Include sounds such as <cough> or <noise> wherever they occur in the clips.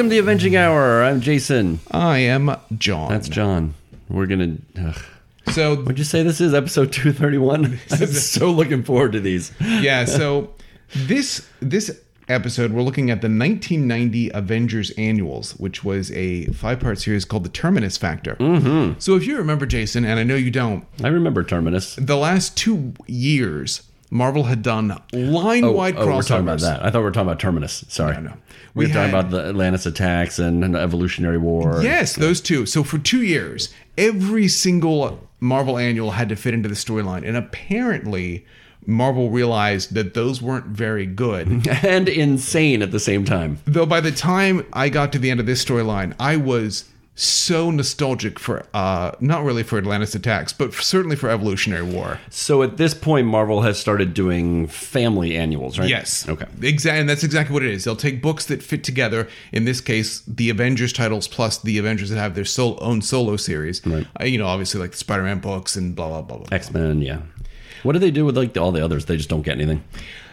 Welcome to the Avenging Hour. I'm Jason. I am John. That's John. We're gonna. Ugh. So Would you say this is episode 231? <laughs> I'm so looking forward to these. yeah, <laughs> so this this episode we're looking at the 1990 Avengers Annuals, which was a five-part series called The Terminus Factor. Mm-hmm. So if you remember Jason, and I know you don't, I remember Terminus. the last two years Marvel had done line-wide oh, crossovers. we're talking about that. I thought we were talking about Terminus. Sorry. No, no. We We were talking about the Atlantis attacks and, and Evolutionary War. Yes, those two. So for two years, every single Marvel annual had to fit into the storyline, and apparently. Marvel realized that those weren't very good. <laughs> And insane at the same time. Though by the time I got to the end of this storyline, I was so nostalgic for uh not really for Atlantis attacks, but certainly for Evolutionary War. So at this point, Marvel has started doing family annuals, right? Yes. Okay. Exactly, and that's exactly what it is. They'll take books that fit together. In this case, the Avengers titles plus the Avengers that have their sol- own solo series. Right. Uh, you know, obviously like the Spider-Man books and blah blah blah blah. X Men, yeah. What do they do with like all the others? They just don't get anything.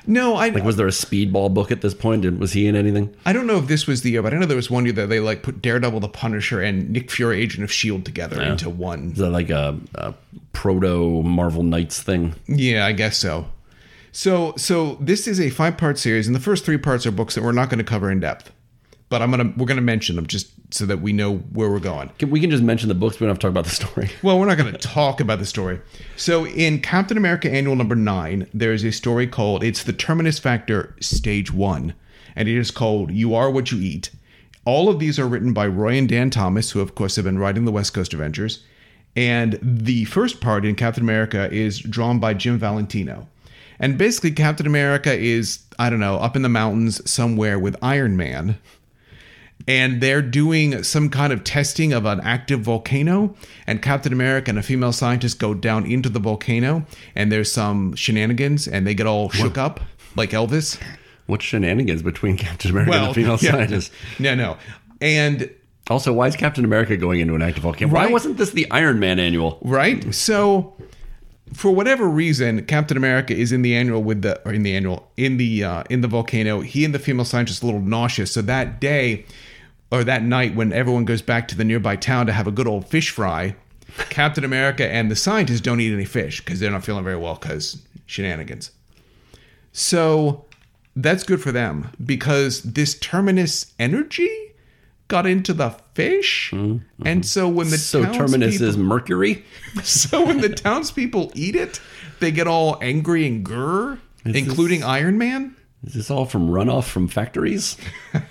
No, I Like, was there a Speedball book at this point? Did, was he in anything? I don't know if this was the year, but I know there was one year that they like put Daredevil, the Punisher, and Nick Fury, Agent of Shield, together into one Is that like a, a proto Marvel Knights thing? Yeah, I guess so. So so this is a five part series, and the first three parts are books that we're not going to cover in depth. But I'm gonna we're gonna mention them just so that we know where we're going. Can, we can just mention the books. We don't have to talk about the story. <laughs> Well, we're not going to talk about the story. So in Captain America Annual Number Nine, there is a story called "It's the Terminus Factor Stage One," and it is called "You Are What You Eat." All of these are written by Roy and Dan Thomas, who of course have been writing the West Coast Avengers. And the first part in Captain America is drawn by Jim Valentino. And basically, Captain America is, I don't know, up in the mountains somewhere with Iron Man and they're doing some kind of testing of an active volcano and captain america and a female scientist go down into the volcano and there's some shenanigans and they get all shook up like elvis What shenanigans between Captain America and the female yeah. scientist? no no and Also, why is Captain America going into an active volcano? Why wasn't this the Iron Man annual? right so for whatever reason captain america is in the annual with the or in the annual in the uh, in the volcano he and the female scientist are a little nauseous so that day or that night when everyone goes back to the nearby town to have a good old fish fry captain america and the scientists don't eat any fish because they're not feeling very well because shenanigans so that's good for them because this terminus energy got into the fish mm-hmm. and so when the So Terminus is Mercury. <laughs> so when the townspeople eat it, they get all angry and grr, including Iron Man. Is this all from runoff from factories?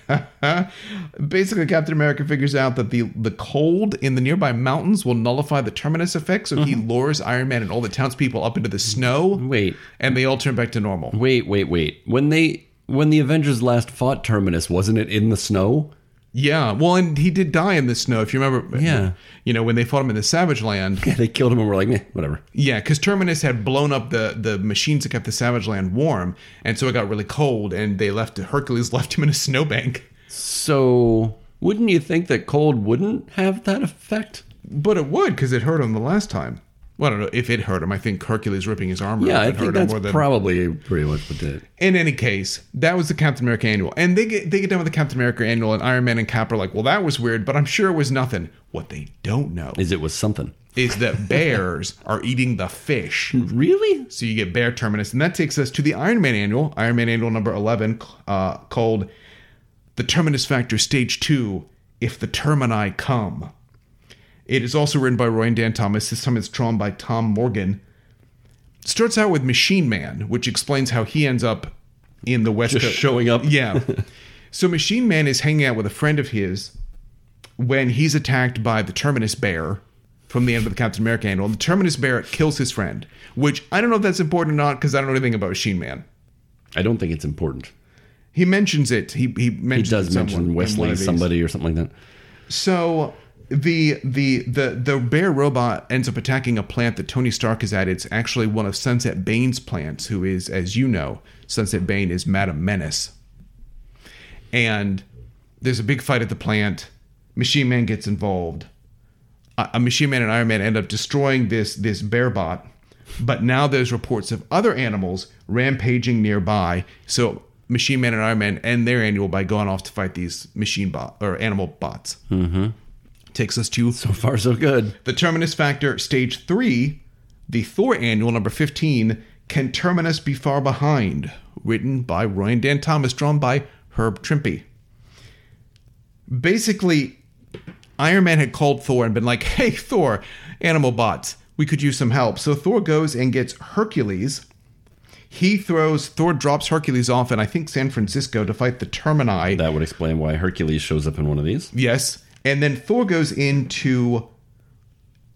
<laughs> Basically, Captain America figures out that the the cold in the nearby mountains will nullify the terminus effect, so he mm-hmm. lures Iron Man and all the townspeople up into the snow, Wait, and they all turn back to normal. wait, wait, wait. When they when the Avengers last fought Terminus, wasn't it in the snow? Yeah, well, and he did die in the snow, if you remember. Yeah. you know when they fought him in the Savage Land. Yeah, they killed him and were like, meh, whatever. Yeah, because Terminus had blown up the the machines that kept the Savage Land warm, and so it got really cold, and they left Hercules <laughs> left him in a snowbank. So wouldn't you think that cold wouldn't have that effect? But it would because it hurt him the last time. Well, I don't know if it hurt him. I think Hercules ripping his armor. Yeah, I think hurt him that's more than. probably pretty much what did. In any case, that was the Captain America annual, and they get they get done with the Captain America annual, and Iron Man and Cap are like, "Well, that was weird, but I'm sure it was nothing." What they don't know Is it was something? is that <laughs> bears are eating the fish. Really? So you get Bear Terminus, and that takes us to the Iron Man annual, Iron Man annual number 11, uh, called The Terminus Factor Stage 2 If the Termini Come. It is also written by Roy and Dan Thomas. This time it's drawn by Tom Morgan. Starts out with Machine Man, which explains how he ends up in the West Just Coast. showing up. Yeah. <laughs> so Machine Man is hanging out with a friend of his when he's attacked by the Terminus Bear from the end of the Captain America annual. The Terminus Bear kills his friend, which I don't know if that's important or not because I don't know anything about Machine Man. I don't think it's important. He mentions it. He he mentions He does mention Wesley somebody or something like that. So the the the the bear robot ends up attacking a plant that Tony Stark is at. It's actually one of Sunset Bane's plants, who is, as you know, Sunset Bane is Madame Menace. And there's a big fight at the plant. Machine Man gets involved. A Machine Man and Iron Man end up destroying this this bear bot. But now there's reports of other animals rampaging nearby. So Machine Man and Iron Man end their annual by going off to fight these machine bot or animal bots. Mm-hmm. Takes us to <laughs> So far, so good. the Terminus Factor Stage 3, the Thor Annual number 15, Can Terminus Be Far Behind? Written by Roy and Dan Thomas, drawn by Herb Trimpe. Basically, Iron Man had called Thor and been like, hey, Thor, animal bots, we could use some help. So Thor goes and gets Hercules. He throws, Thor drops Hercules off in, I think, San Francisco to fight the Termini. That would explain why Hercules shows up in one of these. Yes. And then Thor goes into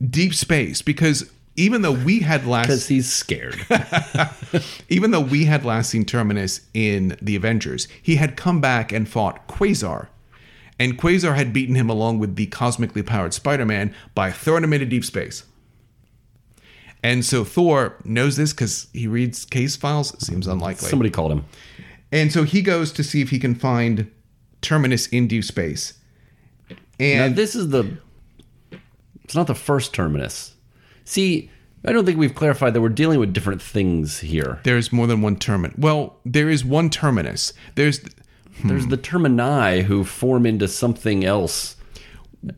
deep space because even though we had last Because he's scared. <laughs> even though we had last seen Terminus in the Avengers, he had come back and fought Quasar. And Quasar had beaten him along with the cosmically powered Spider-Man by throwing him into deep space. And so Thor knows this because he reads case files. It seems unlikely. Somebody called him. and so he goes to see if he can find Terminus in deep space. Now, And this is the. It's not the first terminus. See, I don't think we've clarified that we're dealing with different things here. There's more than one terminus. Well, there is one terminus. There's hmm. There's the termini who form into something else.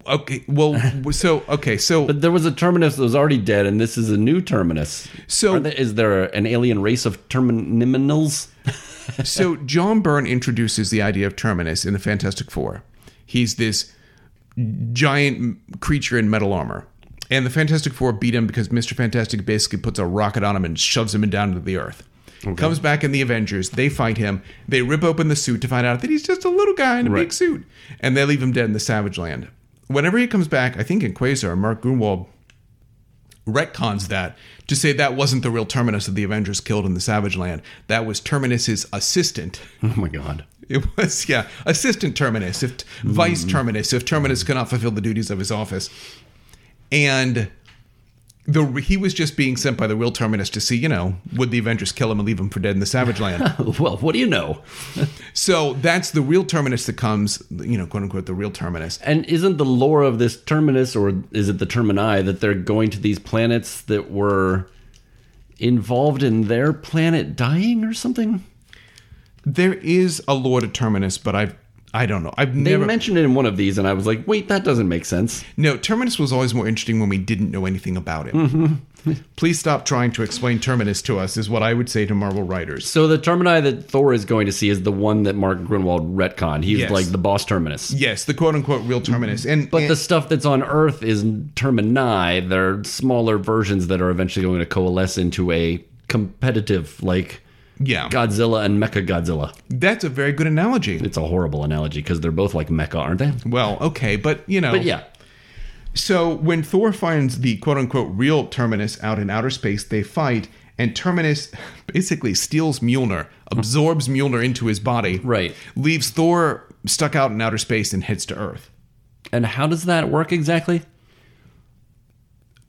okay. Well, so okay. So But there was a terminus that was already dead, and this is a new terminus. So- there, is there an alien race of terminimals? <laughs> so John Byrne introduces the idea of terminus in the Fantastic Four. He's this giant creature in metal armor, and the Fantastic Four beat him because Mister Fantastic basically puts a rocket on him and shoves him down to the earth. Comes back in the Avengers. They fight him. They rip open the suit to find out that he's just a little guy in a big suit, and they leave him dead in the Savage Land. Whenever he comes back, I think in Quasar, Mark Gruenwald retcons that to say that wasn't the real Terminus of the Avengers killed in the Savage Land. That was Terminus's assistant. Oh my god. <laughs> It was, yeah, assistant Terminus, if mm-hmm. vice Terminus, if Terminus cannot fulfill the duties of his office. And the he was just being sent by the real Terminus to see, you know, would the Avengers kill him and leave him for dead in the Savage Land? <laughs> Well, what do you know? <laughs> so that's the real Terminus that comes, you know, quote unquote, the real Terminus. And isn't the lore of this terminus, or is it the termini, that they're going to these planets that were involved in their planet dying or something? There is a law of Terminus, but I've I don't know. I've They never mentioned it in one of these, and I was like, wait, that doesn't make sense. No, Terminus was always more interesting when we didn't know anything about it. Mm-hmm. <laughs> Please stop trying to explain Terminus to us, is what I would say to Marvel writers. So the termini that Thor is going to see is the one that Mark Gruenwald retconned. He's Yes. like the boss terminus. Yes, the quote unquote real Terminus. And But and- the stuff that's on Earth is termini. They're smaller versions that are eventually going to coalesce into a competitive, like yeah, Godzilla and Mecha Godzilla. that's a very good analogy. It's a horrible analogy because they're both like mecha, aren't they? Well, okay, but you know. But yeah, So when Thor finds the quote unquote real Terminus out in outer space, they fight, and Terminus <laughs> basically steals Mjolnir, absorbs Mjolnir into his body, Right. Leaves Thor stuck out in outer space and heads to Earth. and how does that work exactly?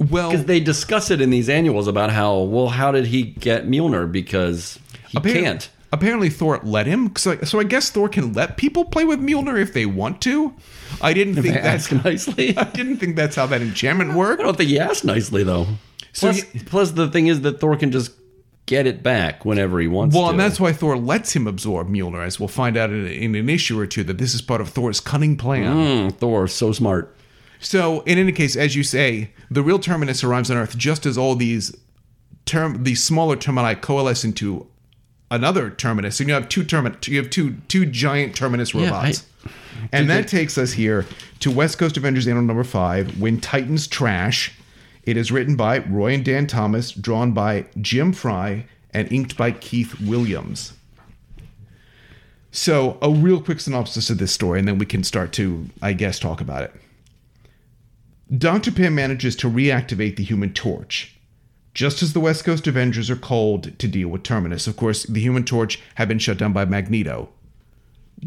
Well, Because they discuss it in these annuals about how well, how did he get Mjolnir? Because he Appar- can't. Apparently, Thor let him. So, so I guess Thor can let people play with Mjolnir if they want to. I didn't think that's. <laughs> Nicely. I didn't think that's how that enchantment worked. I don't think he asked nicely though. So Plus, plus the thing is that Thor can just get it back whenever he wants Well, to. and that's why Thor lets him absorb Mjolnir, as we'll find out in, in an issue or two that this is part of Thor's cunning plan. Mm, Thor, so smart. So, in any case, as you say, the real Terminus arrives on Earth just as all these term these smaller termini coalesce into another Terminus, and you have two termin you have two two giant Terminus Yeah, robots. and that takes us here to West Coast Avengers Annual number five, When Titans Trash. It is written by Roy and Dan Thomas, drawn by Jim Fry, and inked by Keith Williams. So, a real quick synopsis of this story, and then we can start to, I guess, talk about it. Dr. Pym manages to reactivate the Human Torch. Just as the West Coast Avengers are called to deal with Terminus, of course, the Human Torch had been shut down by Magneto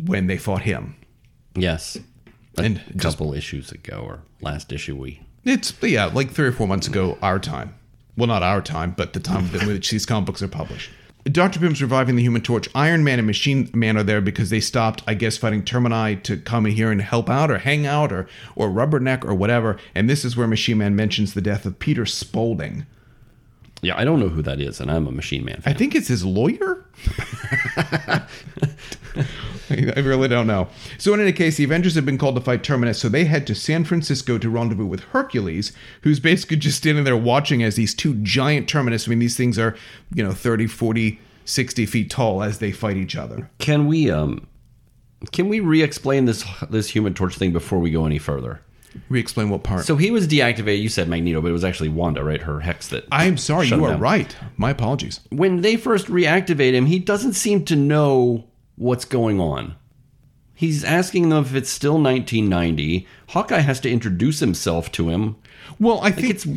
when they fought him. Yes. A And just- issues ago, or last issue, we. It's, yeah, like three or four months ago, our time. Well, not our time, but the time in which <laughs> these comic books are published. Dr. Pym's reviving the Human Torch. Iron Man and Machine Man are there because they stopped, I guess, fighting Termini to come in here and help out or hang out or, or rubberneck or whatever. And this is where Machine Man mentions the death of Peter Spaulding. Yeah, I don't know who that is, and I'm a Machine Man I think it's his lawyer. I really don't know. So, in any case, the Avengers have been called to fight Terminus, so they head to San Francisco to rendezvous with Hercules, who's basically just standing there watching as these two giant Terminus, I mean, these things are, you know, 30, 40, 60 feet tall as they fight each other. Can we um can we re-explain this this human torch thing before we go any further? Re explain what part. So he was deactivated. You said Magneto, but it was actually Wanda, right? Her hex that. I'm sorry, shut you him are down. right. My apologies. When they first reactivate him, he doesn't seem to know what's going on. He's asking them if it's still 1990. Hawkeye has to introduce himself to him. Well, I think it's-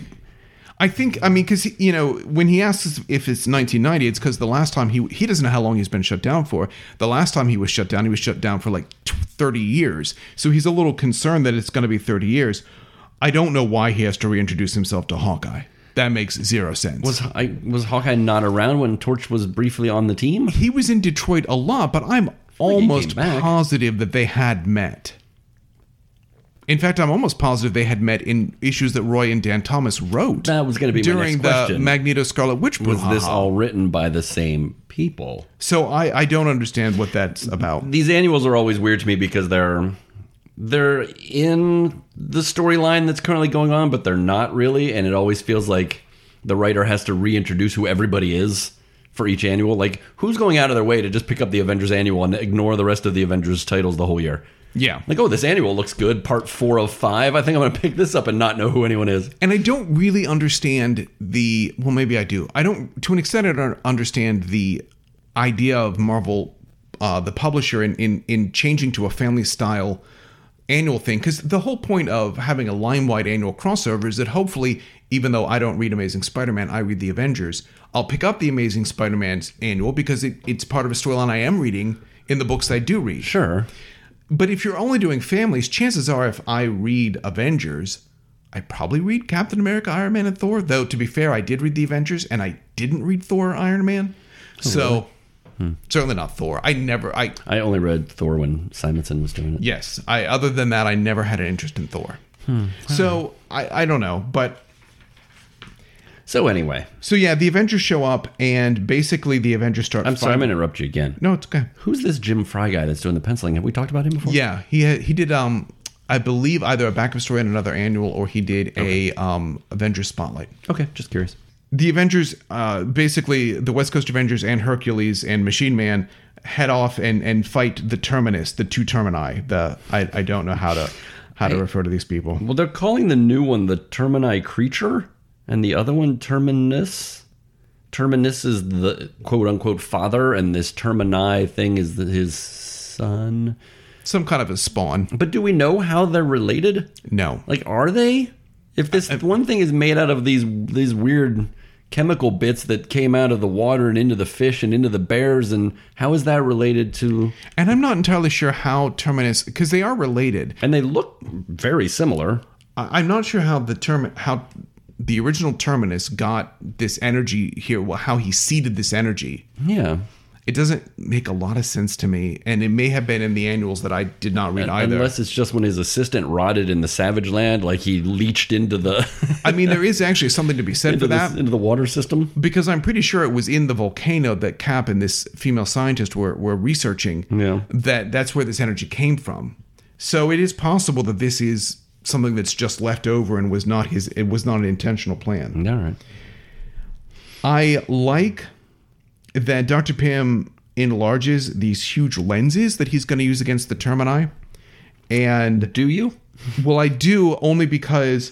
I think I mean because you know when he asks if it's 1990, it's because the last time he he doesn't know how long he's been shut down for. The last time he was shut down, he was shut down for like 30 years. So he's a little concerned that it's going to be 30 years. I don't know why he has to reintroduce himself to Hawkeye. That makes zero sense. Was I was Hawkeye not around when Torch was briefly on the team? he was in Detroit a lot, but I'm almost positive that they had met. In fact, I'm almost positive they had met in issues that Roy and Dan Thomas wrote. That was gonna be my during the question. Magneto Scarlet Witch Was this all written by the same people? So I, I don't understand what that's about. These annuals are always weird to me because they're they're in the storyline that's currently going on, but they're not really, and it always feels like the writer has to reintroduce who everybody is for each annual. Like, who's going out of their way to just pick up the Avengers annual and ignore the rest of the Avengers titles the whole year? Yeah. Like, oh, this annual looks good, part four of five. I think I'm going to pick this up and not know who anyone is. And I don't really understand the well maybe I do. I don't to an extent I don't understand the idea of Marvel uh, the publisher in, in in changing to a family style annual thing because the whole point of having a line wide annual crossover is that hopefully even though I don't read Amazing Spider-Man I read the Avengers I'll pick up the Amazing Spider-Man's annual because it, it's part of a storyline I am reading in the books I do read Sure. But if you're only doing families, chances are if I read Avengers, I probably read Captain America, Iron Man, and Thor. Though to be fair, I did read the Avengers and I didn't read Thor or Iron Man. Oh, so hmm. certainly not Thor. I never I I only read Thor when Simonson was doing it. yes, I other than that I never had an interest in Thor. Hmm. So I, I don't know. But So, anyway, so yeah, the Avengers show up and basically the Avengers start I'm sorry, I'm going to interrupt you again. No, it's okay. Who's this Jim Fry guy that's doing the penciling? Have we talked about him before? Yeah, he had, he did um I believe either a backup story in another annual or he did a um Avengers spotlight. Okay, just curious. the Avengers, uh, basically the West Coast Avengers and Hercules and Machine Man head off and, and fight the Terminus, the two Termini. The I, I don't know how to how to refer to these people. Well, they're calling the new one the Termini creature, and the other one Terminus. Terminus is the quote unquote father, and this Termini thing is the, his son. Some kind of a spawn. But do we know how they're related? No, Like, are they? If this one thing is made out of these these weird chemical bits that came out of the water and into the fish and into the bears, and how is that related to? and I'm not entirely sure how Terminus because they are related. And they look very similar. I, I'm not sure how the term how the original Terminus got this energy here. Well, how he seeded this energy. Yeah. It doesn't make a lot of sense to me, and it may have been in the annuals that I did not read either. Unless it's just when his assistant rotted in the Savage Land, like he leached into the <laughs> I mean, there is actually something to be said into, for that. the into the water system. because I'm pretty sure it was in the volcano that Cap and this female scientist were, were researching Yeah. that that's where this energy came from. So it is possible that this is something that's just left over and was not his it was not an intentional plan. All right. I like that Dr. Pym enlarges these huge lenses that he's going to use against the Termini. And Do you? well, I do only because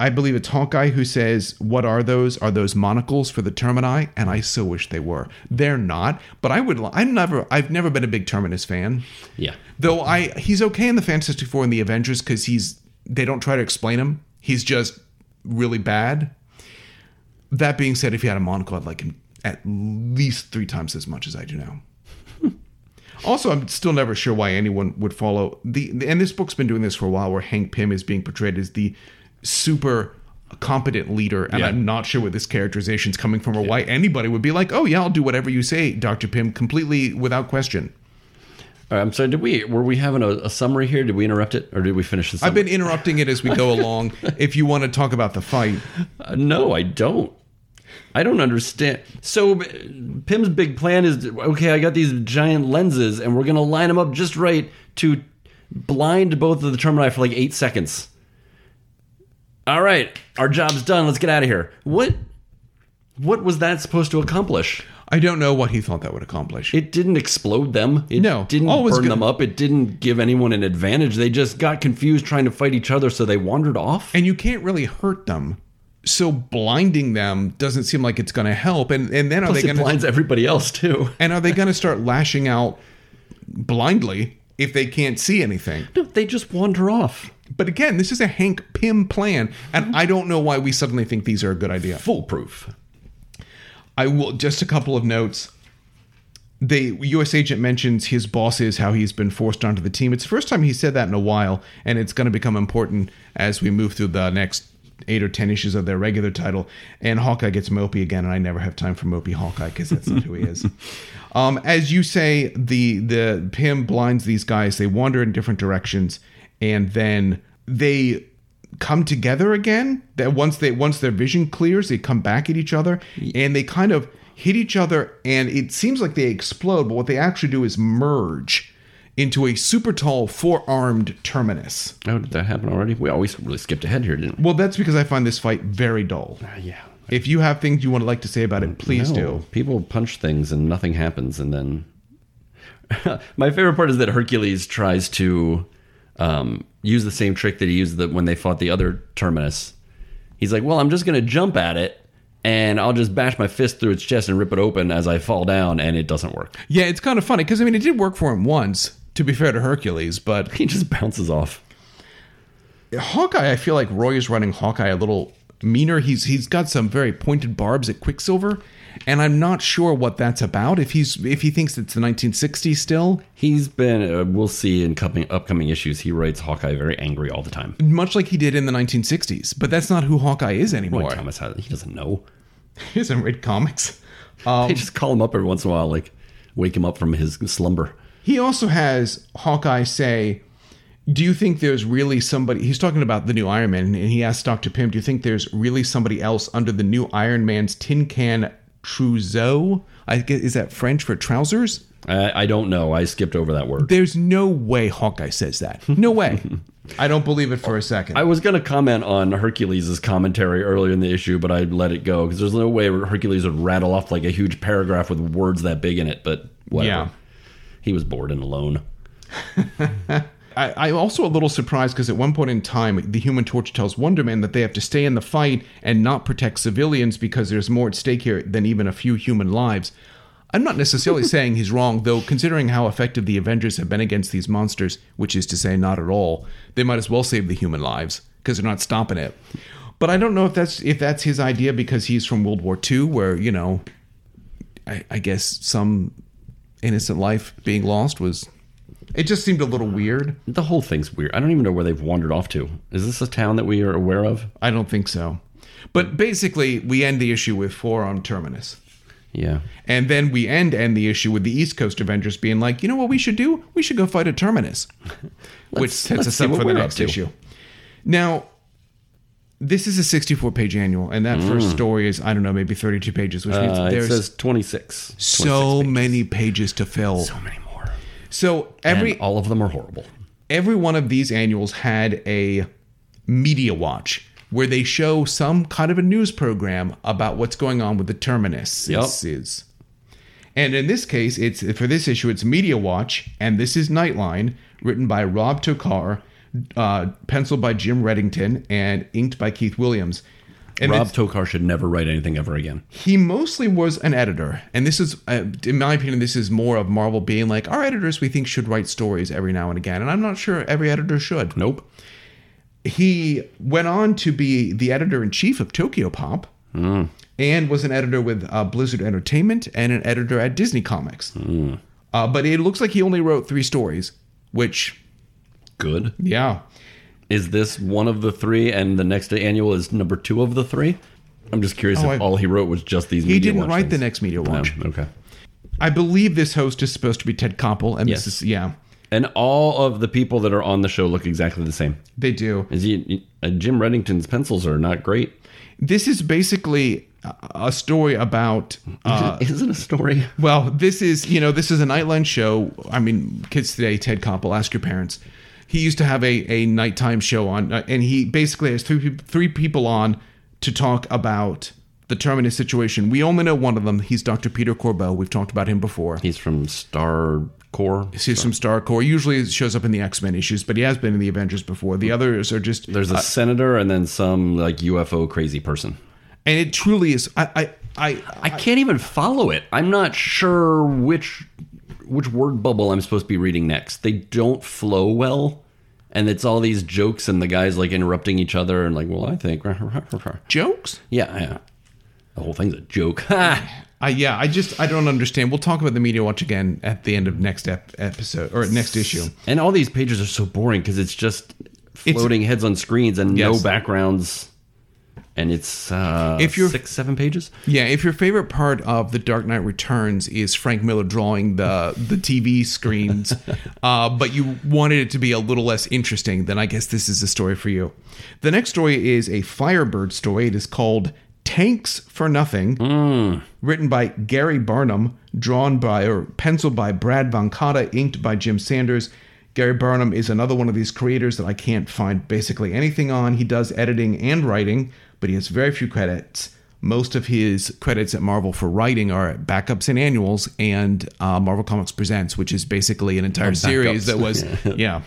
I believe it's Hawkeye who says, "What are those? Are those monocles for the Termini?" And I so wish they were. They're not, but I would. I'm never. I've never been a big Terminus fan, Yeah. though. I he's okay in the Fantastic Four and the Avengers because he's. They don't try to explain him. He's just really bad. That being said, if he had a monocle, I'd like him at least three times as much as I do now. <laughs> Also, I'm still never sure why anyone would follow the. And this book's been doing this for a while, where Hank Pym is being portrayed as the super competent leader, and Yeah. I'm not sure where this characterization is coming from, or why anybody would be like, "Oh yeah, I'll do whatever you say, Doctor Pym," completely without question. Right, I'm sorry. Did we were we having a, a summary here? Did we interrupt it, or did we finish this? I've been interrupting it as we go <laughs> along. if you want to talk about the fight, Uh, no, I don't. I don't understand. So Pym's big plan is okay. I got these giant lenses, and we're gonna line them up just right to blind both of the Termini for like eight seconds. All right, our job's done. Let's get out of here. What? What was that supposed to accomplish? I don't know what he thought that would accomplish. It didn't explode them. It No. didn't burn good. them up. It didn't give anyone an advantage. They just got confused trying to fight each other, so they wandered off. and you can't really hurt them. So blinding them doesn't seem like it's going to help. And and then are Plus, they it going to blinds everybody else too. and are they going to start lashing out blindly if they can't see anything? No, they just wander off. But again, this is a Hank Pym plan, and mm-hmm. I don't know why we suddenly think these are a good idea. Foolproof. I will just a couple of notes. The U.S. agent mentions his bosses, how he's been forced onto the team. It's the first time he said that in a while, and it's going to become important as we move through the next eight or ten issues of their regular title. And Hawkeye gets mopey again, and I never have time for mopey Hawkeye because that's not who he is. <laughs> Um, as you say, the the Pym blinds these guys. They wander in different directions, and then they come together again. That once they once their vision clears, they come back at each other, and they kind of hit each other. And it seems like they explode, but what they actually do is merge into a super tall four armed terminus. Oh, did that happen already? We always really skipped ahead here, didn't we? Well, that's because I find this fight very dull. Yeah. If you have things you want to like to say about it, please No, do. People punch things and nothing happens, and then <laughs> my favorite part is that Hercules tries to um, use the same trick that he used that when they fought the other Terminus. He's like, "Well, I'm just going to jump at it, and I'll just bash my fist through its chest and rip it open as I fall down," and it doesn't work. Yeah, it's kind of funny because I mean, it did work for him once. To be fair to Hercules, but He just bounces off. Hawkeye, I feel like Roy is running Hawkeye a little meaner. He's he's got some very pointed barbs at Quicksilver, and I'm not sure what that's about. If he's if he thinks it's the 1960s still, He's been. Uh, we'll see in coming upcoming issues. He writes Hawkeye very angry all the time. much like he did in the 1960s. But that's not who Hawkeye is Roy anymore. Thomas has, he doesn't know. <laughs> He doesn't read comics. Um, They just call him up every once in a while, like wake him up from his slumber. He also has Hawkeye say, "Do you think there's really somebody?" He's talking about the new Iron Man, and he asks Doctor Pym, "Do you think there's really somebody else under the new Iron Man's tin can trousseau? I guess is that French for trousers?" I, I don't know. I skipped over that word. There's no way Hawkeye says that. No way. <laughs> I don't believe it for a second. I was going to comment on Hercules' commentary earlier in the issue, but I let it go because there's no way Hercules would rattle off like a huge paragraph with words that big in it. But whatever. Yeah. He was bored and alone. <laughs> I, I'm also a little surprised because at one point in time, the Human Torch tells Wonder Man that they have to stay in the fight and not protect civilians because there's more at stake here than even a few human lives. I'm not necessarily <laughs> saying he's wrong, though, considering how effective the Avengers have been against these monsters, which is to say, not at all, they might as well save the human lives because they're not stopping it. But I don't know if that's if that's his idea because he's from World War II, where you know, I, I guess some innocent life being lost was. It just seemed a little weird. The whole thing's weird. I don't even know where they've wandered off to. Is this a town that we are aware of? I don't think so. But basically, we end the issue with forearm terminus. Yeah. And then we end end the issue with the East Coast Avengers being like, you know what we should do? We should go fight a terminus. <laughs> which sets let's up for the next issue. Now, this is a 64 page annual, and that first story is, I don't know, maybe 32 pages, which means Mm. Uh, it there's says 26. 26 so pages. many pages to fill. So many more. So every and all of them are horrible. every one of these annuals had a media watch where they show some kind of a news program about what's going on with the terminus. Yep. This is- And in this case, it's for this issue, it's Media Watch, and this is Nightline, written by Rob Tokar, uh, penciled by Jim Reddington, and inked by Keith Williams. And Rob Tokar should never write anything ever again. he mostly was an editor and this is uh, in my opinion this is more of marvel being like our editors we think should write stories every now and again and i'm not sure every editor should Nope. he went on to be the editor in chief of tokyo pop and was an editor with uh, blizzard entertainment and an editor at disney comics uh, but it looks like he only wrote three stories which Good. yeah Is this one of the three, and the next annual is number two of the three? I'm just curious Oh, if I- all he wrote was just these. he didn't Watch write the next media No, okay. i believe this host is supposed to be ted koppel and Yes. this is yeah And all of the people that are on the show look exactly the same. they do Is he? Uh, Jim Reddington's pencils are not great. This is basically a- a story about. Uh, Is it a story? well, this is you know this is a nightline show. I mean, kids today, Ted Koppel, ask your parents. He used to have a, a nighttime show on, uh, and he basically has three three people on to talk about the Terminus situation. We only know one of them. He's Dr. Peter Corbeau. We've talked about him before. He's from Star Core. He's from Star Corps. Usually shows up in the X Men issues, but he has been in the Avengers before. The others are just There's a senator and then some like UFO crazy person. and it truly is. I I I, I can't even follow it. I'm not sure which which word bubble I'm supposed to be reading next. They don't flow well. And it's all these jokes and the guys like interrupting each other and like, well, I think <laughs> jokes. Yeah, yeah. The whole thing's a joke. <laughs> I yeah, I just I don't understand. We'll talk about the media watch again at the end of next ep- episode or next issue. and all these pages are so boring because it's just floating heads on screens and no backgrounds. And it's uh, If you're- six, seven pages. Yeah, if your favorite part of The Dark Knight Returns is Frank Miller drawing the the TV screens, <laughs> uh, but you wanted it to be a little less interesting, then I guess this is a story for you. The next story is a Firebird story. It is called Tanks for Nothing, written by Gary Barnum, drawn by or penciled by Brad Vancata, inked by Jim Sanders. Gary Barnum is another one of these creators that I can't find basically anything on. He does editing and writing, but he has very few credits. Most of his credits at Marvel for writing are backups and annuals, and uh, Marvel Comics Presents, which is basically an entire series that was, <laughs> yeah.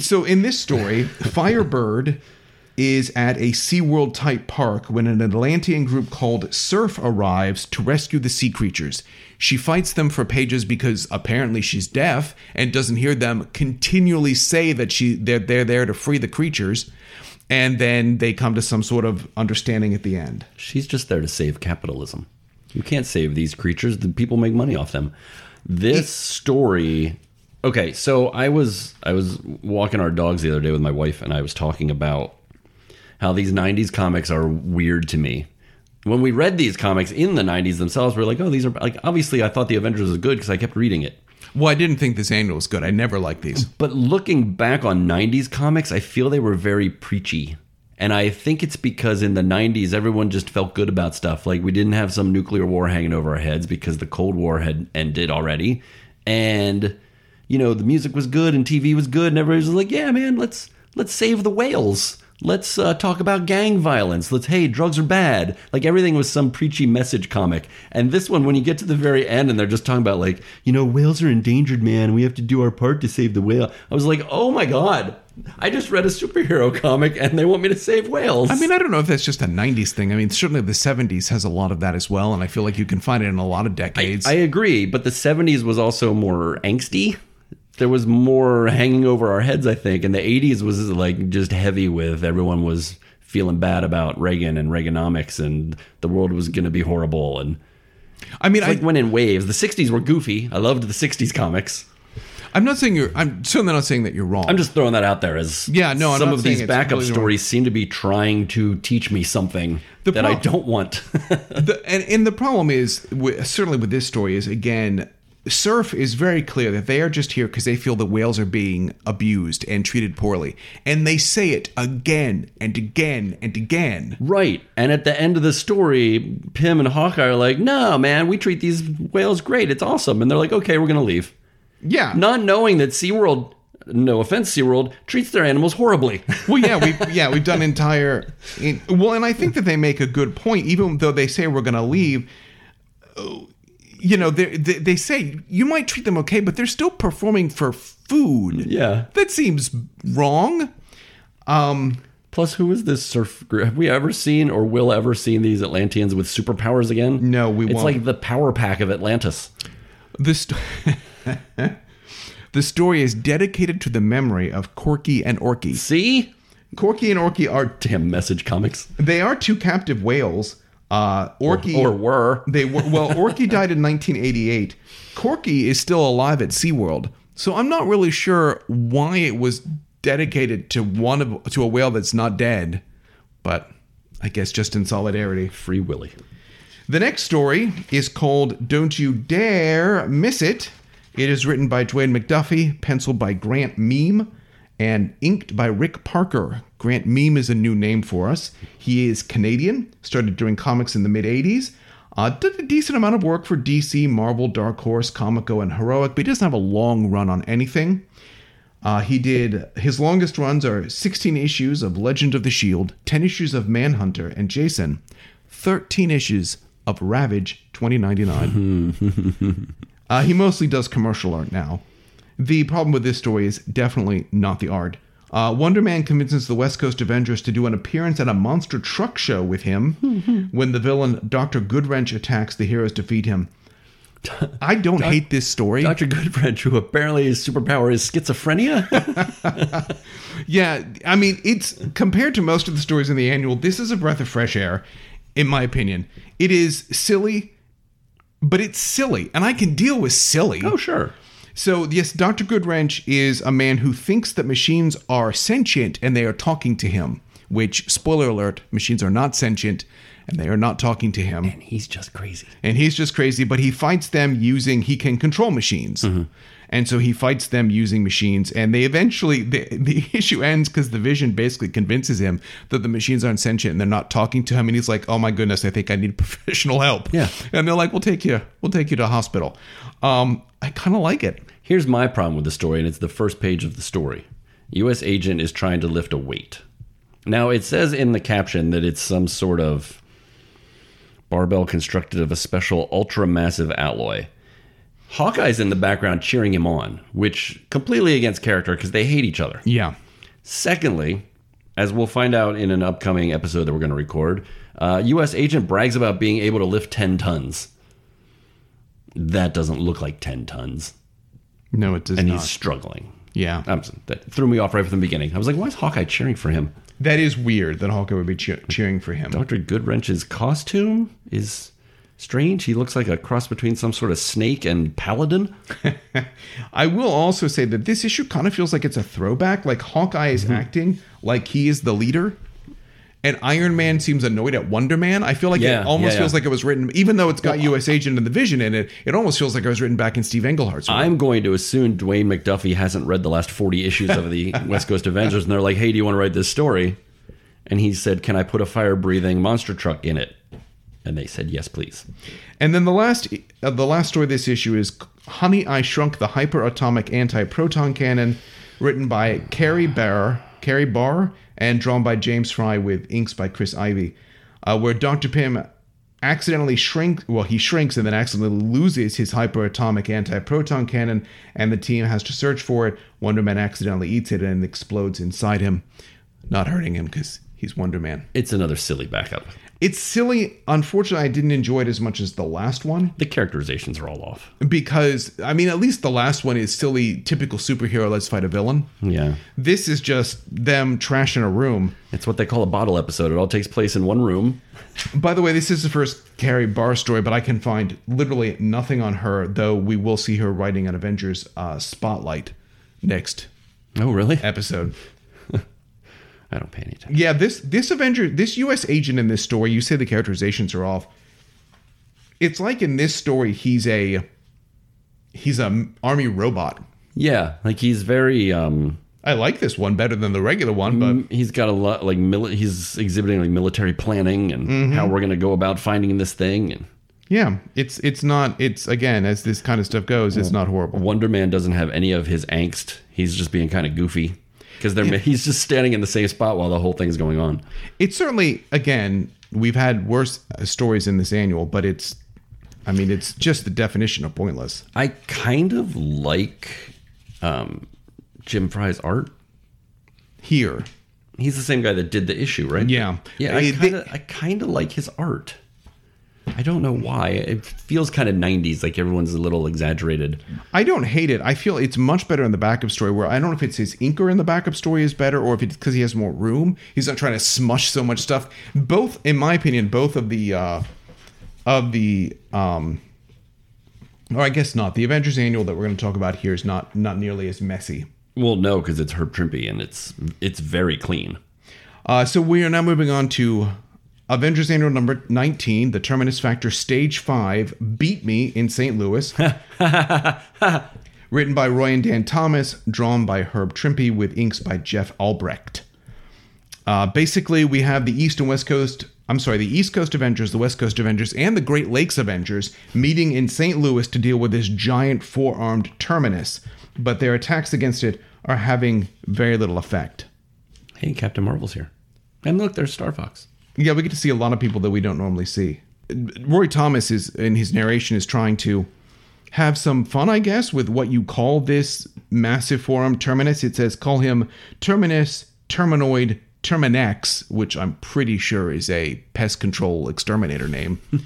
So in this story, Firebird is at a SeaWorld type park when an Atlantean group called Surf arrives to rescue the sea creatures. She fights them for pages because apparently she's deaf and doesn't hear them continually say that she they're, they're there to free the creatures. And then they come to some sort of understanding at the end. She's just there to save capitalism. You can't save these creatures. The people make money off them. This story. Okay, so I was I was walking our dogs the other day with my wife, and I was talking about how these '90s comics are weird to me. When we read these comics in the '90s themselves, we are like, oh, these are like obviously I thought the Avengers was good because I kept reading it. Well, I didn't think this annual was good. I never liked these. But looking back on 90s comics, I feel they were very preachy. And I think it's because in the 90s, everyone just felt good about stuff. Like we didn't have some nuclear war hanging over our heads because the Cold War had ended already. And, you know, the music was good and TV was good. And everybody was like, yeah, man, let's let's save the whales. Let's uh, talk about gang violence. Let's, hey, drugs are bad. Like everything was some preachy message comic. And this one, when you get to the very end and they're just talking about, like, you know, whales are endangered, man. We have to do our part to save the whale. I was like, oh my God. I just read a superhero comic and they want me to save whales. I mean, I don't know if that's just a 90s thing. I mean, certainly the 70s has a lot of that as well. And I feel like you can find it in a lot of decades. I agree, but the 70s was also more angsty. There was more hanging over our heads, I think, and the 80s was like just heavy with everyone was feeling bad about Reagan and Reaganomics and the world was going to be horrible and I mean, it's like I, went in waves. The 60s were goofy. I loved the 60s comics. I'm not saying you're, I'm certainly not saying that you're wrong. I'm just throwing that out there as Yeah, no, I'm some of these backup stories seem to be trying to teach me something The that I don't want. <laughs> the, and, and the problem is, certainly with this story, is again, Surf is very clear that they are just here because they feel the whales are being abused and treated poorly. And they say it again and again and again. Right. And at the end of the story, Pym and Hawkeye are like, no, man, we treat these whales great. It's awesome. And they're like, okay, we're going to leave. Yeah. Not knowing that SeaWorld, no offense, SeaWorld, treats their animals horribly. <laughs> well, yeah, we've yeah we've done entire. In, well, and I think that they make a good point, even though they say we're going to leave. You know, they, they say you might treat them okay, but they're still performing for food. yeah. That seems wrong. Um, Plus, who is this surf group? Have we ever seen or will ever seen these Atlanteans with superpowers again? No, we It's won't. like the power pack of Atlantis. the st- <laughs> the story is dedicated to the memory of Corky and Orky. See? Corky and Orky are Damn message comics. they are two captive whales. Uh, Orky Or were. They were well. Orky <laughs> died in 1988. Corky is still alive at SeaWorld, so I'm not really sure why it was dedicated to one of to a whale that's not dead, but I guess just in solidarity. Free Willy. The next story is called "Don't You Dare Miss It." It is written by Dwayne McDuffie, penciled by Grant Miehm, and inked by Rick Parker. Grant Miehm is a new name for us. He is Canadian, started doing comics in the mid 80s. Uh, did a decent amount of work for DC, Marvel, Dark Horse, Comico, and Heroic, but he doesn't have a long run on anything. Uh, he did his longest runs are 16 issues of Legend of the Shield, 10 issues of Manhunter and Jason, 13 issues of Ravage 2099. <laughs> uh, he mostly does commercial art now. The problem with this story is definitely not the art. Uh, Wonder Man convinces the West Coast Avengers to do an appearance at a monster truck show with him <laughs> when the villain Dr. Goodwrench attacks the heroes to defeat him. I don't hate this story. Dr. Goodwrench, who apparently his superpower is schizophrenia. <laughs> Yeah, I mean, it's compared to most of the stories in the annual, this is a breath of fresh air, in my opinion. It is silly, but it's silly, and I can deal with silly. oh, sure. So, yes, Dr. Goodwrench is a man who thinks that machines are sentient and they are talking to him, which, spoiler alert, machines are not sentient and they are not talking to him. And he's just crazy. And he's just crazy, but he fights them using, he can control machines. And so he fights them using machines, and they eventually, the, the <laughs> issue ends because the vision basically convinces him that the machines aren't sentient and they're not talking to him. And he's like, oh my goodness, I think I need <laughs> professional help. Yeah. And they're like, we'll take you, we'll take you to a hospital. Um, I kind of like it. Here's my problem with the story, and it's the first page of the story. U.S. agent is trying to lift a weight. Now, it says in the caption that it's some sort of barbell constructed of a special ultra massive alloy. Hawkeye's in the background cheering him on, which completely against character because they hate each other. Yeah. Secondly, as we'll find out in an upcoming episode that we're going to record, uh, U.S. agent brags about being able to lift 10 tons. That doesn't look like 10 tons. No, it does not. And not. he's struggling. yeah. I'm, that threw me off right from the beginning. I was like, why is Hawkeye cheering for him? that is weird that Hawkeye would be cheer- cheering for him. Dr. Goodwrench's costume is strange. He looks like a cross between some sort of snake and paladin. <laughs> I will also say that this issue kind of feels like it's a throwback. Like Hawkeye is Mm-hmm. acting like he is the leader, and Iron Man seems annoyed at Wonder Man. I feel like Yeah, it almost yeah, feels like it was written, even though it's got U.S. Agent and the Vision in it. It almost feels like it was written back in Steve Englehart's. work. I'm going to assume Dwayne McDuffie hasn't read the last 40 issues of the <laughs> West Coast Avengers, and they're like, hey, do you want to write this story? And he said, can I put a fire breathing monster truck in it? And they said, yes, please. And then the last, uh, the last story of this issue is "Honey, I Shrunk the Hyperatomic Anti Proton Cannon," written by Carrie Barr, Carrie Barr, and drawn by James Fry with inks by Chris Ivy, uh, where Doctor Pym accidentally shrink. Well, he shrinks and then accidentally loses his hyper atomic anti proton cannon, and the team has to search for it. Wonder Man accidentally eats it and explodes inside him, not hurting him because he's Wonder Man. It's another silly backup. It's silly. Unfortunately, I didn't enjoy it as much as the last one The characterizations are all off. because I mean, at least the last one is silly, typical superhero. Let's fight a villain. Yeah. This is just them trashing a room. It's what they call a bottle episode. It all takes place in one room. By the way, this is the first Carrie Barr story, but I can find literally nothing on her. Though we will see her writing an Avengers uh, Spotlight next Oh, really? episode. I don't pay any attention. Yeah, this this Avenger, this U.S. agent in this story, you say the characterizations are off. It's like in this story, he's a he's a army robot. Yeah, like he's very um I like this one better than the regular one, but he's got a lot like mili- he's exhibiting like military planning and how we're going to go about finding this thing and yeah, it's it's not it's again as this kind of stuff goes, it's not horrible. Wonder Man doesn't have any of his angst. He's just being kind of goofy because they're <laughs> he's just standing in the same spot while the whole thing's going on. It's certainly again we've had worse uh, stories in this annual, but it's I mean it's just the definition of pointless. I kind of like um Jim Fry's art. Here, He's the same guy that did the issue, right? Yeah. Yeah, I kind of I kind of like his art. I don't know why. It feels kind of 90s like everyone's a little exaggerated. I don't hate it. I feel it's much better in the backup story. Where I don't know if it's his inker in the backup story is better, or if it's because he has more room. He's not trying to smush so much stuff. Both, in my opinion, both of the uh, of the um, or I guess not. The Avengers Annual that we're going to talk about here is not not nearly as messy. Well, no, because it's Herb Trimpe and it's it's very clean. Uh, so we are now moving on to Avengers Annual number 19, The Terminus Factor Stage 5, Beat Me in St. Louis. <laughs> Written by Roy and Dan Thomas, drawn by Herb Trimpe with inks by Jeff Albrecht. Uh, basically, we have the East and West Coast. I'm sorry, the East Coast Avengers, the West Coast Avengers, and the Great Lakes Avengers meeting in St. Louis to deal with this giant four armed terminus. But their attacks against it are having very little effect. Hey, Captain Marvel's here. And look, there's Star Fox. Yeah, we get to see a lot of people that we don't normally see. Roy Thomas is in his narration is trying to have some fun, I guess, with what you call this massive forum terminus. It says call him Terminus Terminoid Terminex, which I'm pretty sure is a pest control exterminator name. <laughs>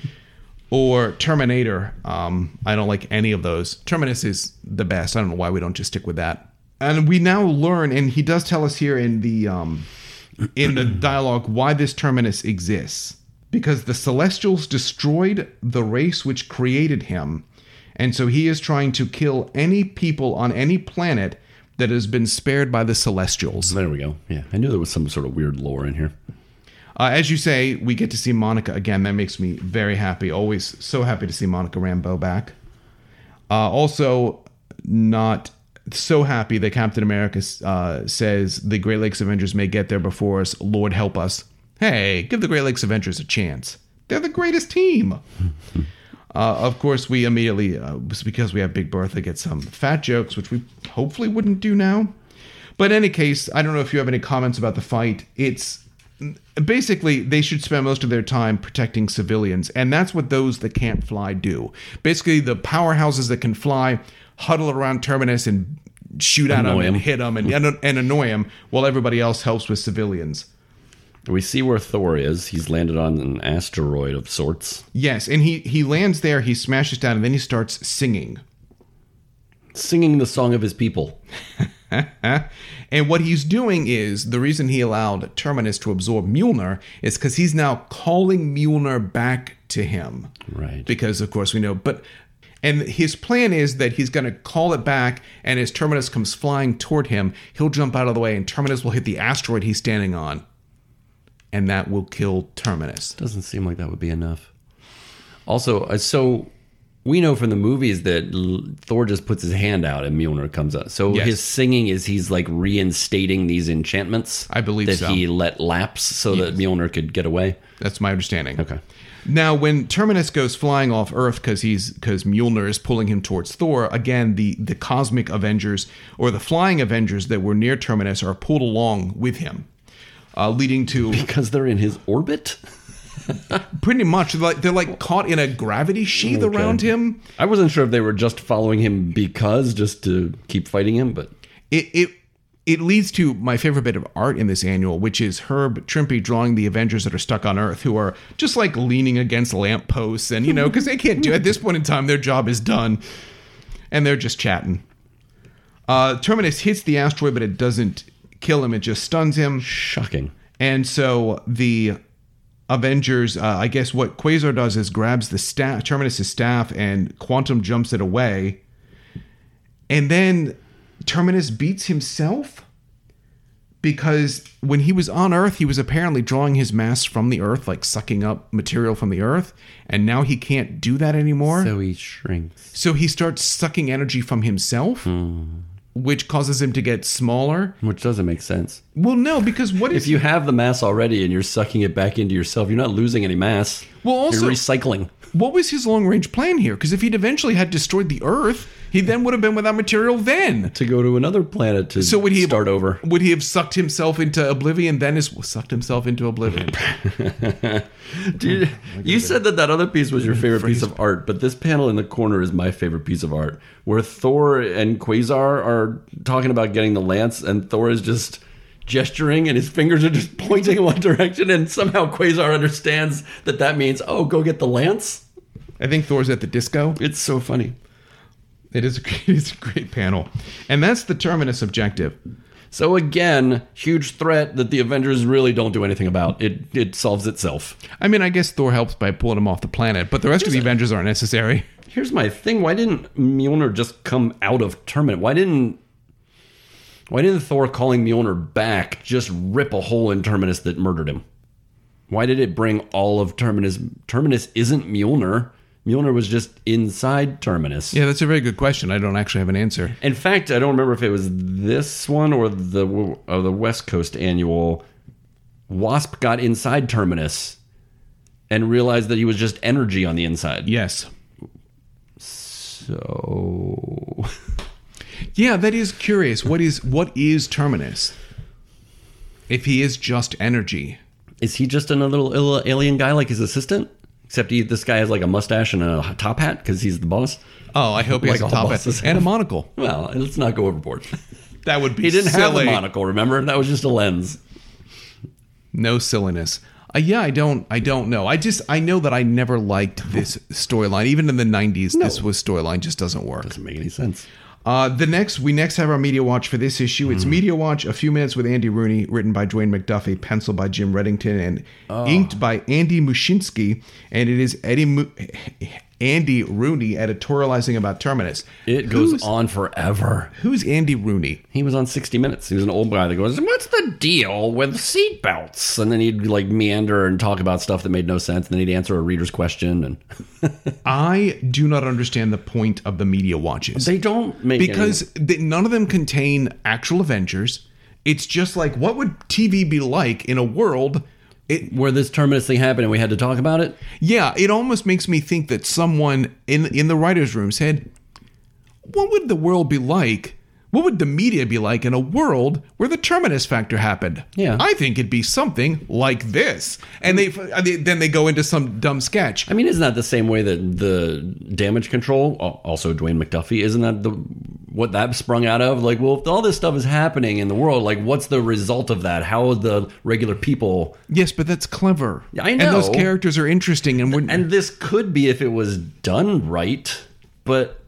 or Terminator. Um, I don't like any of those. Terminus is the best. I don't know why we don't just stick with that. And we now learn, and he does tell us here in the um, in the dialogue why this terminus exists. Because the Celestials destroyed the race which created him, and so he is trying to kill any people on any planet that has been spared by the Celestials. There we go. Yeah, I knew there was some sort of weird lore in here. Uh, as you say, we get to see Monica again. That makes me very happy. Always so happy to see Monica Rambeau back. Uh, also, not so happy that Captain America uh, says the Great Lakes Avengers may get there before us. Lord help us. Hey, give the Great Lakes Avengers a chance. They're the greatest team. <laughs> Uh, of course, we immediately, uh, because we have Big Bertha, get some fat jokes, which we hopefully wouldn't do now. But in any case, I don't know if you have any comments about the fight. It's basically they should spend most of their time protecting civilians, and that's what those that can't fly do. Basically, the powerhouses that can fly huddle around Terminus and shoot at Annoy him and hit him and, and, <laughs> and annoy him, while everybody else helps with civilians. We see where Thor is. He's landed on an asteroid of sorts, Yes, and he he lands there, he smashes down, and then he starts singing. singing the song of his people. <laughs> and what he's doing is the reason he allowed Terminus to absorb Mjolnir is because he's now calling Mjolnir back to him. Right. Because of course we know, but and his plan is that he's going to call it back, and as Terminus comes flying toward him, he'll jump out of the way, and Terminus will hit the asteroid he's standing on, and that will kill Terminus. Doesn't seem like that would be enough. Also, uh, so we know from the movies that Thor just puts his hand out and Mjolnir comes up. So Yes. his singing is he's like reinstating these enchantments. I believe that so. he let lapse so that Mjolnir could get away. That's my understanding. Okay. Now, when Terminus goes flying off Earth because he's because Mjolnir is pulling him towards Thor, again the the cosmic Avengers or the flying Avengers that were near Terminus are pulled along with him, uh, leading to <laughs> Because they're in his orbit. <laughs> pretty much they're like they're like caught in a gravity sheath Okay. around him. I wasn't sure if they were just following him because just to keep fighting him, but It it it leads to my favorite bit of art in this annual, which is Herb Trimpe drawing the Avengers that are stuck on Earth, who are just like leaning against lampposts, and you know, because they can't do at this point in time, their job is done, and they're just chatting. Uh, Terminus hits the asteroid, but it doesn't kill him; it just stuns him. shocking. And so the Avengers, uh, I guess what Quasar does is grabs the staff, Terminus's staff, and Quantum jumps it away. And then Terminus beats himself because when he was on Earth, he was apparently drawing his mass from the Earth, like sucking up material from the Earth. And now he can't do that anymore. So, he shrinks. So he starts sucking energy from himself, hmm. which causes him to get smaller. Which doesn't make sense. Well, no, because what is If you have the mass already and you're sucking it back into yourself, you're not losing any mass. Well, also- you're recycling. what was his long range plan here? Because if he'd eventually had destroyed the Earth, he then would have been without material then. to go to another planet to So would he start over. Would he have sucked himself into oblivion? Then is sucked himself into oblivion. <laughs> Dude, you oh said that that other piece was your favorite piece of art, but this panel in the corner is my favorite piece of art, where Thor and Quasar are talking about getting the lance, and Thor is just gesturing, and his fingers are just <laughs> pointing in one direction, and somehow Quasar understands that that means, oh, go get the lance. I think Thor's at the disco. It's so funny. It is a great, <laughs> it's a great panel, and that's the terminus objective. So again, huge threat that the Avengers really don't do anything about. It it solves itself. I mean, I guess Thor helps by pulling him off the planet, but the rest of the Avengers aren't necessary. <laughs> Here's my thing. Why didn't Mjolnir just come out of Terminus? Why didn't why didn't Thor calling Mjolnir back just rip a hole in Terminus that murdered him? Why did it bring all of Terminus? Terminus isn't Mjolnir. Mjolnir was just inside Terminus. Yeah, that's a very good question. I don't actually have an answer. In fact, I don't remember if it was this one or the or the West Coast annual Wasp got inside Terminus and realized that he was just energy on the inside. Yes. So <laughs> Yeah, that is curious. What is what is Terminus? If he is just energy. is he just another little little alien guy like his assistant? Except he, this guy has like a mustache and a top hat because he's the boss. Oh, I hope he Like has a top hat and a monocle. <laughs> Well, let's not go overboard. <laughs> That would be he didn't have a monocle, remember? That was just a lens. No silliness. Uh, yeah, I don't. I don't know. I just. I know that I never liked this storyline. Even in the '90s, this was storyline just doesn't work. Doesn't make any sense. Uh, the next, we next have our media watch for this issue. It's Media Watch: A Few Minutes with Andy Rooney, written by Dwayne McDuffie, penciled by Jim Reddington, and inked by Andy Mushynsky. And it is Eddie Mu- Andy Rooney editorializing about Terminus. It goes Who's- on forever. Who's Andy Rooney? He was on 60 Minutes. He was an old guy that goes, What's the deal with seatbelts? And then he'd like meander and talk about stuff that made no sense. And then he'd answer a reader's question. And <laughs> I do not understand the point of the media watches. they don't make because they, none of them contain actual Avengers. It's just like what would TV be like in a world? It where this Terminus thing happened and we had to talk about it. yeah, it almost makes me think that someone in in the writers' room said, "What would the world be like? What would the media be like in a world where the Terminus factor happened?" Yeah. I think it'd be something like this. And they they- then they go into some dumb sketch. I mean, isn't that the same way that the damage control, also Dwayne McDuffie, isn't that the what that sprung out of? Like, well, if all this stuff is happening in the world, like, what's the result of that? How are the regular people? Yes, but that's clever. I know, And those characters are interesting, and And this could be if it was done right, but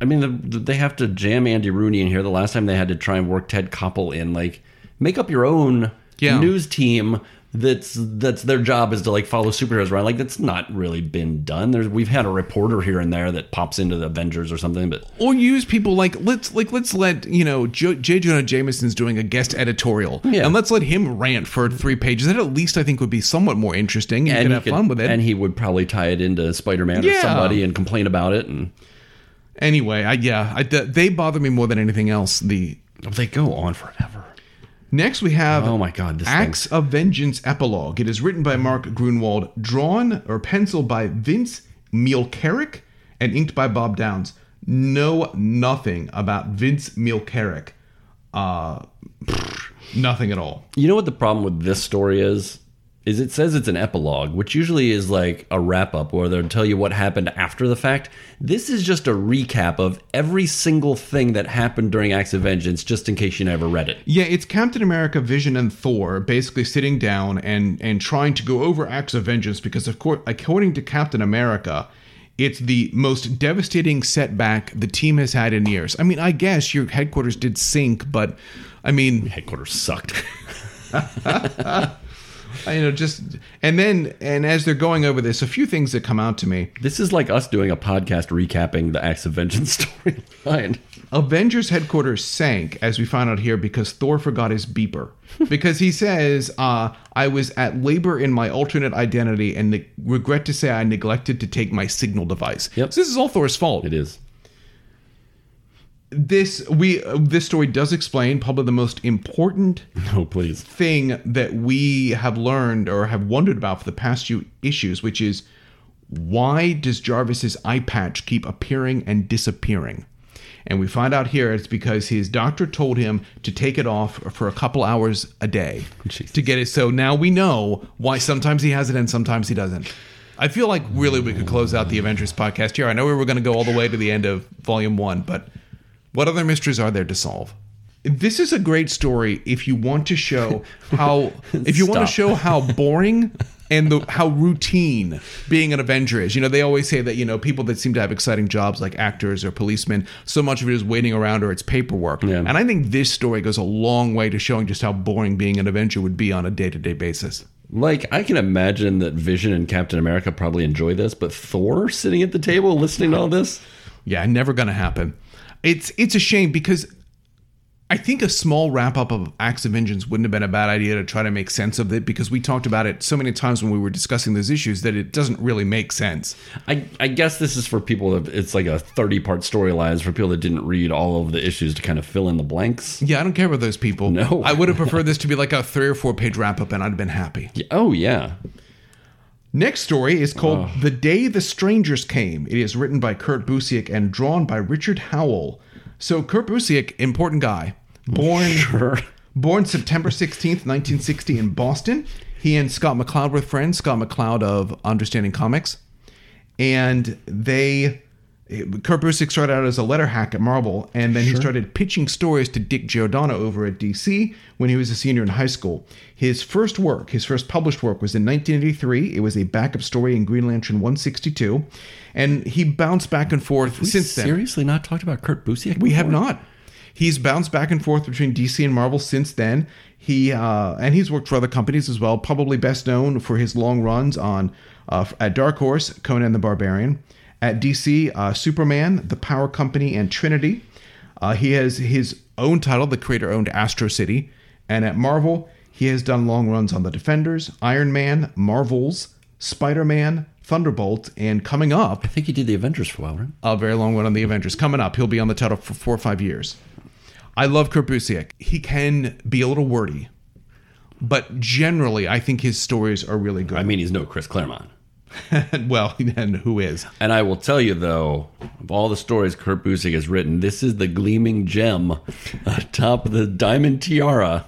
I mean, the, they have to jam Andy Rooney in here. The last time they had to try and work Ted Koppel in, like, make up your own Yeah. news team. That's that's their job is to like follow superheroes around. Like that's not really been done. There's we've had a reporter here and there that pops into the Avengers or something, but or use people like let's like let's let you know jo- J. Jonah Jameson's doing a guest editorial, Yeah. and let's let him rant for three pages. That at least I think would be somewhat more interesting. You and could have could- fun with it. And he would probably tie it into Spider Man or somebody and complain about it. And anyway, I, yeah, I, they bother me more than anything else. The they go on forever. next we have Oh my God, this Acts of Vengeance epilogue. It is written by Mark Gruenwald, drawn or penciled by Vince Mielcarek, and inked by Bob Downs. Know nothing about Vince Mielcarek. Uh, nothing at all. You know what the problem with this story is? Is it says it's an epilogue, which usually is like a wrap up where they'll tell you what happened after the fact. This is just a recap of every single thing that happened during Acts of Vengeance, just in case you never read it. Yeah, it's Captain America, Vision, and Thor basically sitting down and and trying to go over acts of vengeance because, of course, according to Captain America, it's the most devastating setback the team has had in years. I mean, I guess your headquarters did sink, but I mean, Headquarters sucked. <laughs> <laughs> You know, just and then and as they're going over this, a few things that come out to me. this is like us doing a podcast recapping the Acts of Vengeance <laughs> storyline. Avengers headquarters sank, as we find out here, because Thor forgot his beeper. because he says, uh, I was at labor in my alternate identity and ne- regret to say I neglected to take my signal device. Yep. So this is all Thor's fault. It is. This we uh, this story does explain probably the most important <laughs> No, please. thing that we have learned or have wondered about for the past few issues, which is why does Jarvis's eye patch keep appearing and disappearing? And we find out here it's because his doctor told him to take it off for a couple hours a day Jesus. to get it. So now we know why sometimes he has it and sometimes he doesn't. I feel like really we could close out the Avengers podcast here. I know we were going to go all the way to the end of volume one, but what other mysteries are there to solve? This is a great story if you want to show how <laughs> if you want to show how <laughs> boring and the how routine being an Avenger is. You know, they always say that, you know, people that seem to have exciting jobs like actors or policemen, so much of it is waiting around or it's paperwork. Yeah. And I think this story goes a long way to showing just how boring being an Avenger would be on a day-to-day basis. Like, I can imagine that Vision and Captain America probably enjoy this, but Thor sitting at the table listening to all this? Yeah, never gonna happen. It's it's a shame because I think a small wrap up of Acts of Vengeance wouldn't have been a bad idea to try to make sense of it because we talked about it so many times when we were discussing those issues that it doesn't really make sense. I, I guess this is for people that it's like a 30 part storyline for people that didn't read all of the issues to kind of fill in the blanks. Yeah, I don't care about those people. No. I would have preferred this to be like a three or four page wrap up and I'd have been happy. Yeah, <laughs> Oh, yeah. Next story is called The Day the Strangers Came. It is written by Kurt Busiek and drawn by Richard Howell. So Kurt Busiek, important guy, born Sure. born September 16th, 1960 in Boston. He and Scott McCloud were friends, Scott McCloud of Understanding Comics. And they Kurt Busiek started out as a letter hack at Marvel, and then he started pitching stories to Dick Giordano over at DC when he was a senior in high school. His first work, his first published work, was in 1983. It was a backup story in Green Lantern 162, and he bounced back and forth We since then. seriously not talked about Kurt Busiek? We have not. He's bounced back and forth between DC and Marvel since then. He uh, and he's worked for other companies as well. Probably best known for his long runs on uh, at Dark Horse, Conan the Barbarian, at DC, uh, Superman, The Power Company, and Trinity. Uh, he has his own title, the creator-owned Astro City, and at Marvel, he has done long runs on the Defenders, Iron Man, Marvels, Spider-Man, Thunderbolt, and coming up, I think he did the Avengers for a while, right? a very long run on the Avengers. Coming up, he'll be on the title for four or five years. I love Kurt Busiek. He can be a little wordy, but generally, I think his stories are really good. I mean, he's no Chris Claremont. <laughs> well, <laughs> and who is? And I will tell you, though, of all the stories Kurt Busiek has written, this is the gleaming gem atop the diamond tiara.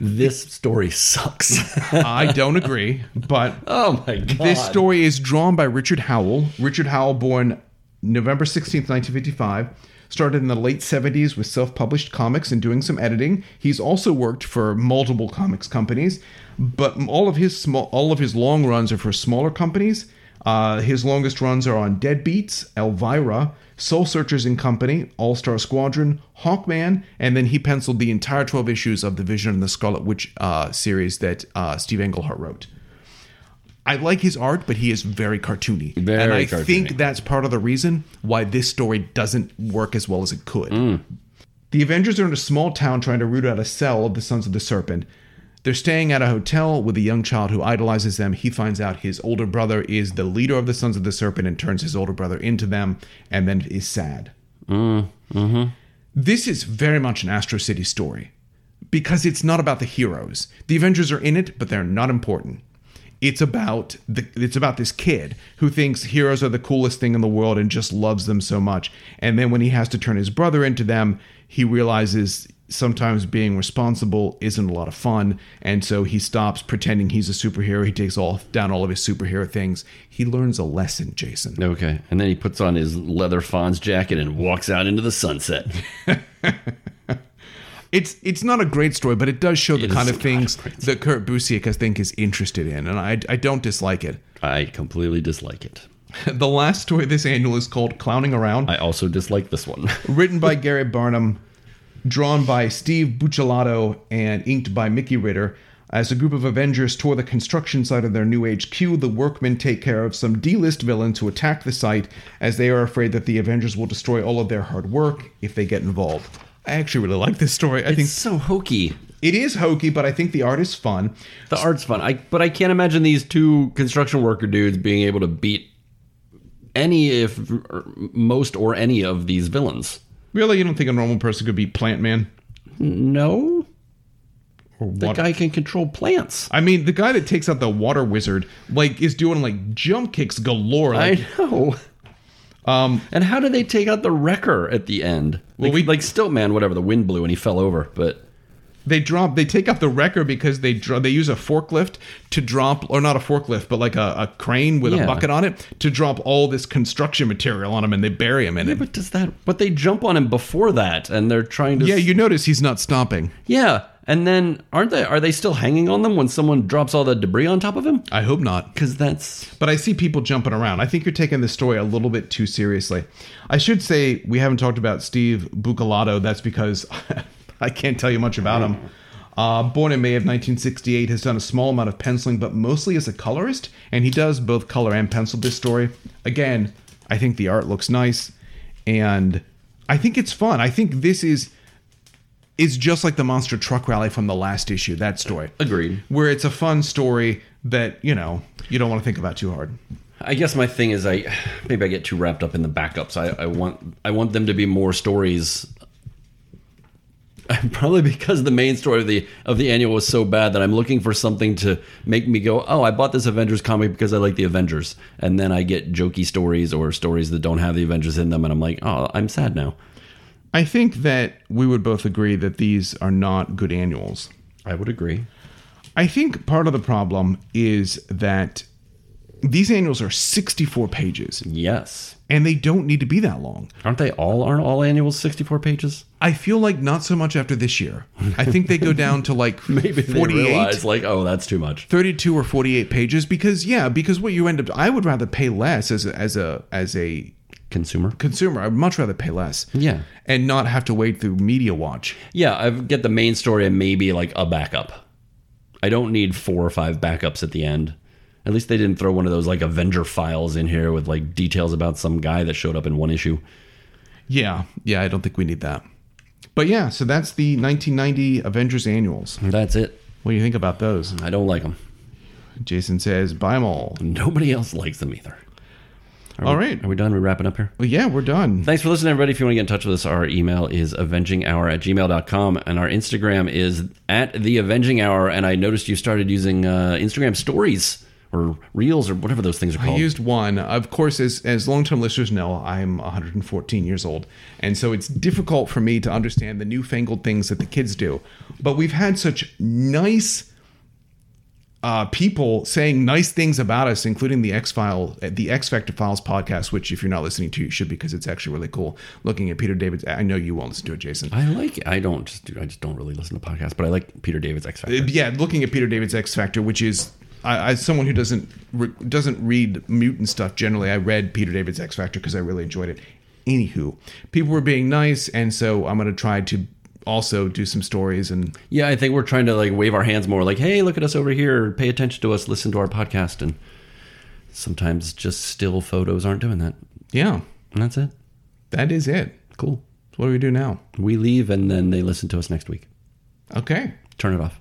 This story sucks. <laughs> I don't agree, but oh my god! this story is drawn by Richard Howell. Richard Howell, born November 16th, 1955, started in the late 70s with self published comics and doing some editing. He's also worked for multiple comics companies, but all of his small, all of his long runs are for smaller companies. Uh, his longest runs are on Deadbeats, Elvira, Soul Searchers and Company, All Star Squadron, Hawkman, and then he penciled the entire 12 issues of the Vision and the Scarlet Witch uh, series that uh, Steve Englehart wrote. I like his art, but he is very cartoony. Very and I cartoony. think that's part of the reason why this story doesn't work as well as it could. Mm. The Avengers are in a small town trying to root out a cell of the Sons of the Serpent. They're staying at a hotel with a young child who idolizes them. He finds out his older brother is the leader of the Sons of the Serpent and turns his older brother into them, and then is sad. This is very much an Astro City story because it's not about the heroes. The Avengers are in it, but they're not important. It's about the it's about this kid who thinks heroes are the coolest thing in the world and just loves them so much. And then when he has to turn his brother into them, he realizes sometimes being responsible isn't a lot of fun, and so he stops pretending he's a superhero. He takes all down all of his superhero things. He learns a lesson, Jason. Okay, and then he puts on his leather Fonz jacket and walks out into the sunset. <laughs> It's it's not a great story, but it does show the It kind of things that Kurt Busiek I think is interested in, and I I don't dislike it. I completely dislike it. <laughs> The last story this annual is called Clowning Around, I also dislike this one. <laughs> written by Gary Barnum, drawn by Steve Buccellato, and inked by Mickey Ritter. As a group of Avengers tour the construction site of their new HQ, the workmen take care of some D-list villains who attack the site as they are afraid that the Avengers will destroy all of their hard work if they get involved. I actually really like this story. I think It's so hokey. it is hokey, but I think the art is fun. The art's fun. I but I can't imagine these two construction worker dudes being able to beat any, if most or any of these villains. Really, you don't think a normal person could beat Plant Man No, or the what? guy can control plants. I mean, the guy that takes out the water wizard like is doing like jump kicks galore. Like, I know. Um, And how did they take out the wrecker at the end? Like, we- like Stiltman, whatever. The wind blew and he fell over. But they drop, they take out the wrecker because they dro- they use a forklift to drop, or not a forklift, but like a, a crane with a bucket on it to drop all this construction material on him, and they bury him in yeah, it. but does that? But they jump on him before that, and they're trying to. Yeah, you notice he's not stopping. Yeah, and then aren't they? Are they still hanging on them when someone drops all the debris on top of him? I hope not. Because that's But I see people jumping around. I think you're taking this story a little bit too seriously. I should say we haven't talked about Steve Buccellato. That's because <laughs> I can't tell you much about him. Uh, born in May of 1968, has done a small amount of penciling, but mostly as a colorist, and he does both color and pencil this story. Again, I think the art looks nice, and I think it's fun. I think this is is just like the monster truck rally from the last issue. That story, Agreed. where it's a fun story that you know you don't want to think about too hard. I guess my thing is I maybe I get too wrapped up in the backups. I, I want I want them to be more stories. <laughs> Probably because the main story of the of the annual was so bad that I'm looking for something to make me go, oh, I bought this Avengers comic because I like the Avengers, and then I get jokey stories or stories that don't have the Avengers in them, and I'm like, oh, I'm sad now. I think that we would both agree that these are not good annuals. I would agree. I think part of the problem is that these annuals are 64 pages Yes, and they don't need to be that long. aren't they all aren't all annuals 64 pages? I feel like not so much after this year. I think they go <laughs> down to like Maybe they 48, realize like, oh, that's too much. 32 or 48 pages because yeah, because what you end up I would rather pay less as a, as a as a Consumer. consumer. I'd much rather pay less. Yeah. And not have to wait through media watch. Yeah, I get the main story and maybe like a backup. I don't need four or five backups at the end. At least they didn't throw one of those like Avenger files in here with like details about some guy that showed up in one issue. Yeah. Yeah, I don't think we need that. But yeah, so that's the 1990 Avengers annuals. That's it. What do you think about those? I don't like them. Jason says, buy them all. Nobody else likes them either. Are All we- right. Are we done? we wrapping up here? Well, yeah, we're done. Thanks for listening, everybody. If you want to get in touch with us, our email is avenginghour at gmail.com and our Instagram is at the avenging hour. And I noticed you started using uh, Instagram stories or reels or whatever those things are called. I used one. Of course, as as long term listeners know, I'm 114 years old, and so it's difficult for me to understand the newfangled things that the kids do. But we've had such nice uh, people saying nice things about us, including the X File, the X Factor Files podcast, which if you're not listening to, you should because it's actually really cool. Looking at Peter David's, I know you won't listen to it, Jason. I like it. I don't just do. I just don't really listen to podcasts, but I like Peter David's X Factor. yeah, looking at Peter David's X Factor, which is I, as someone who doesn't re, doesn't read mutant stuff generally, I read Peter David's X Factor because I really enjoyed it. Anywho, people were being nice, and so I'm going to try to also do some stories and Yeah, I think we're trying to like wave our hands more. Like, hey, look at us over here. Pay attention to us. Listen to our podcast. And sometimes just still photos aren't doing that. yeah, And that's it. that is it. Cool. So what do we do now? We leave and then they listen to us next week. Okay. Turn it off.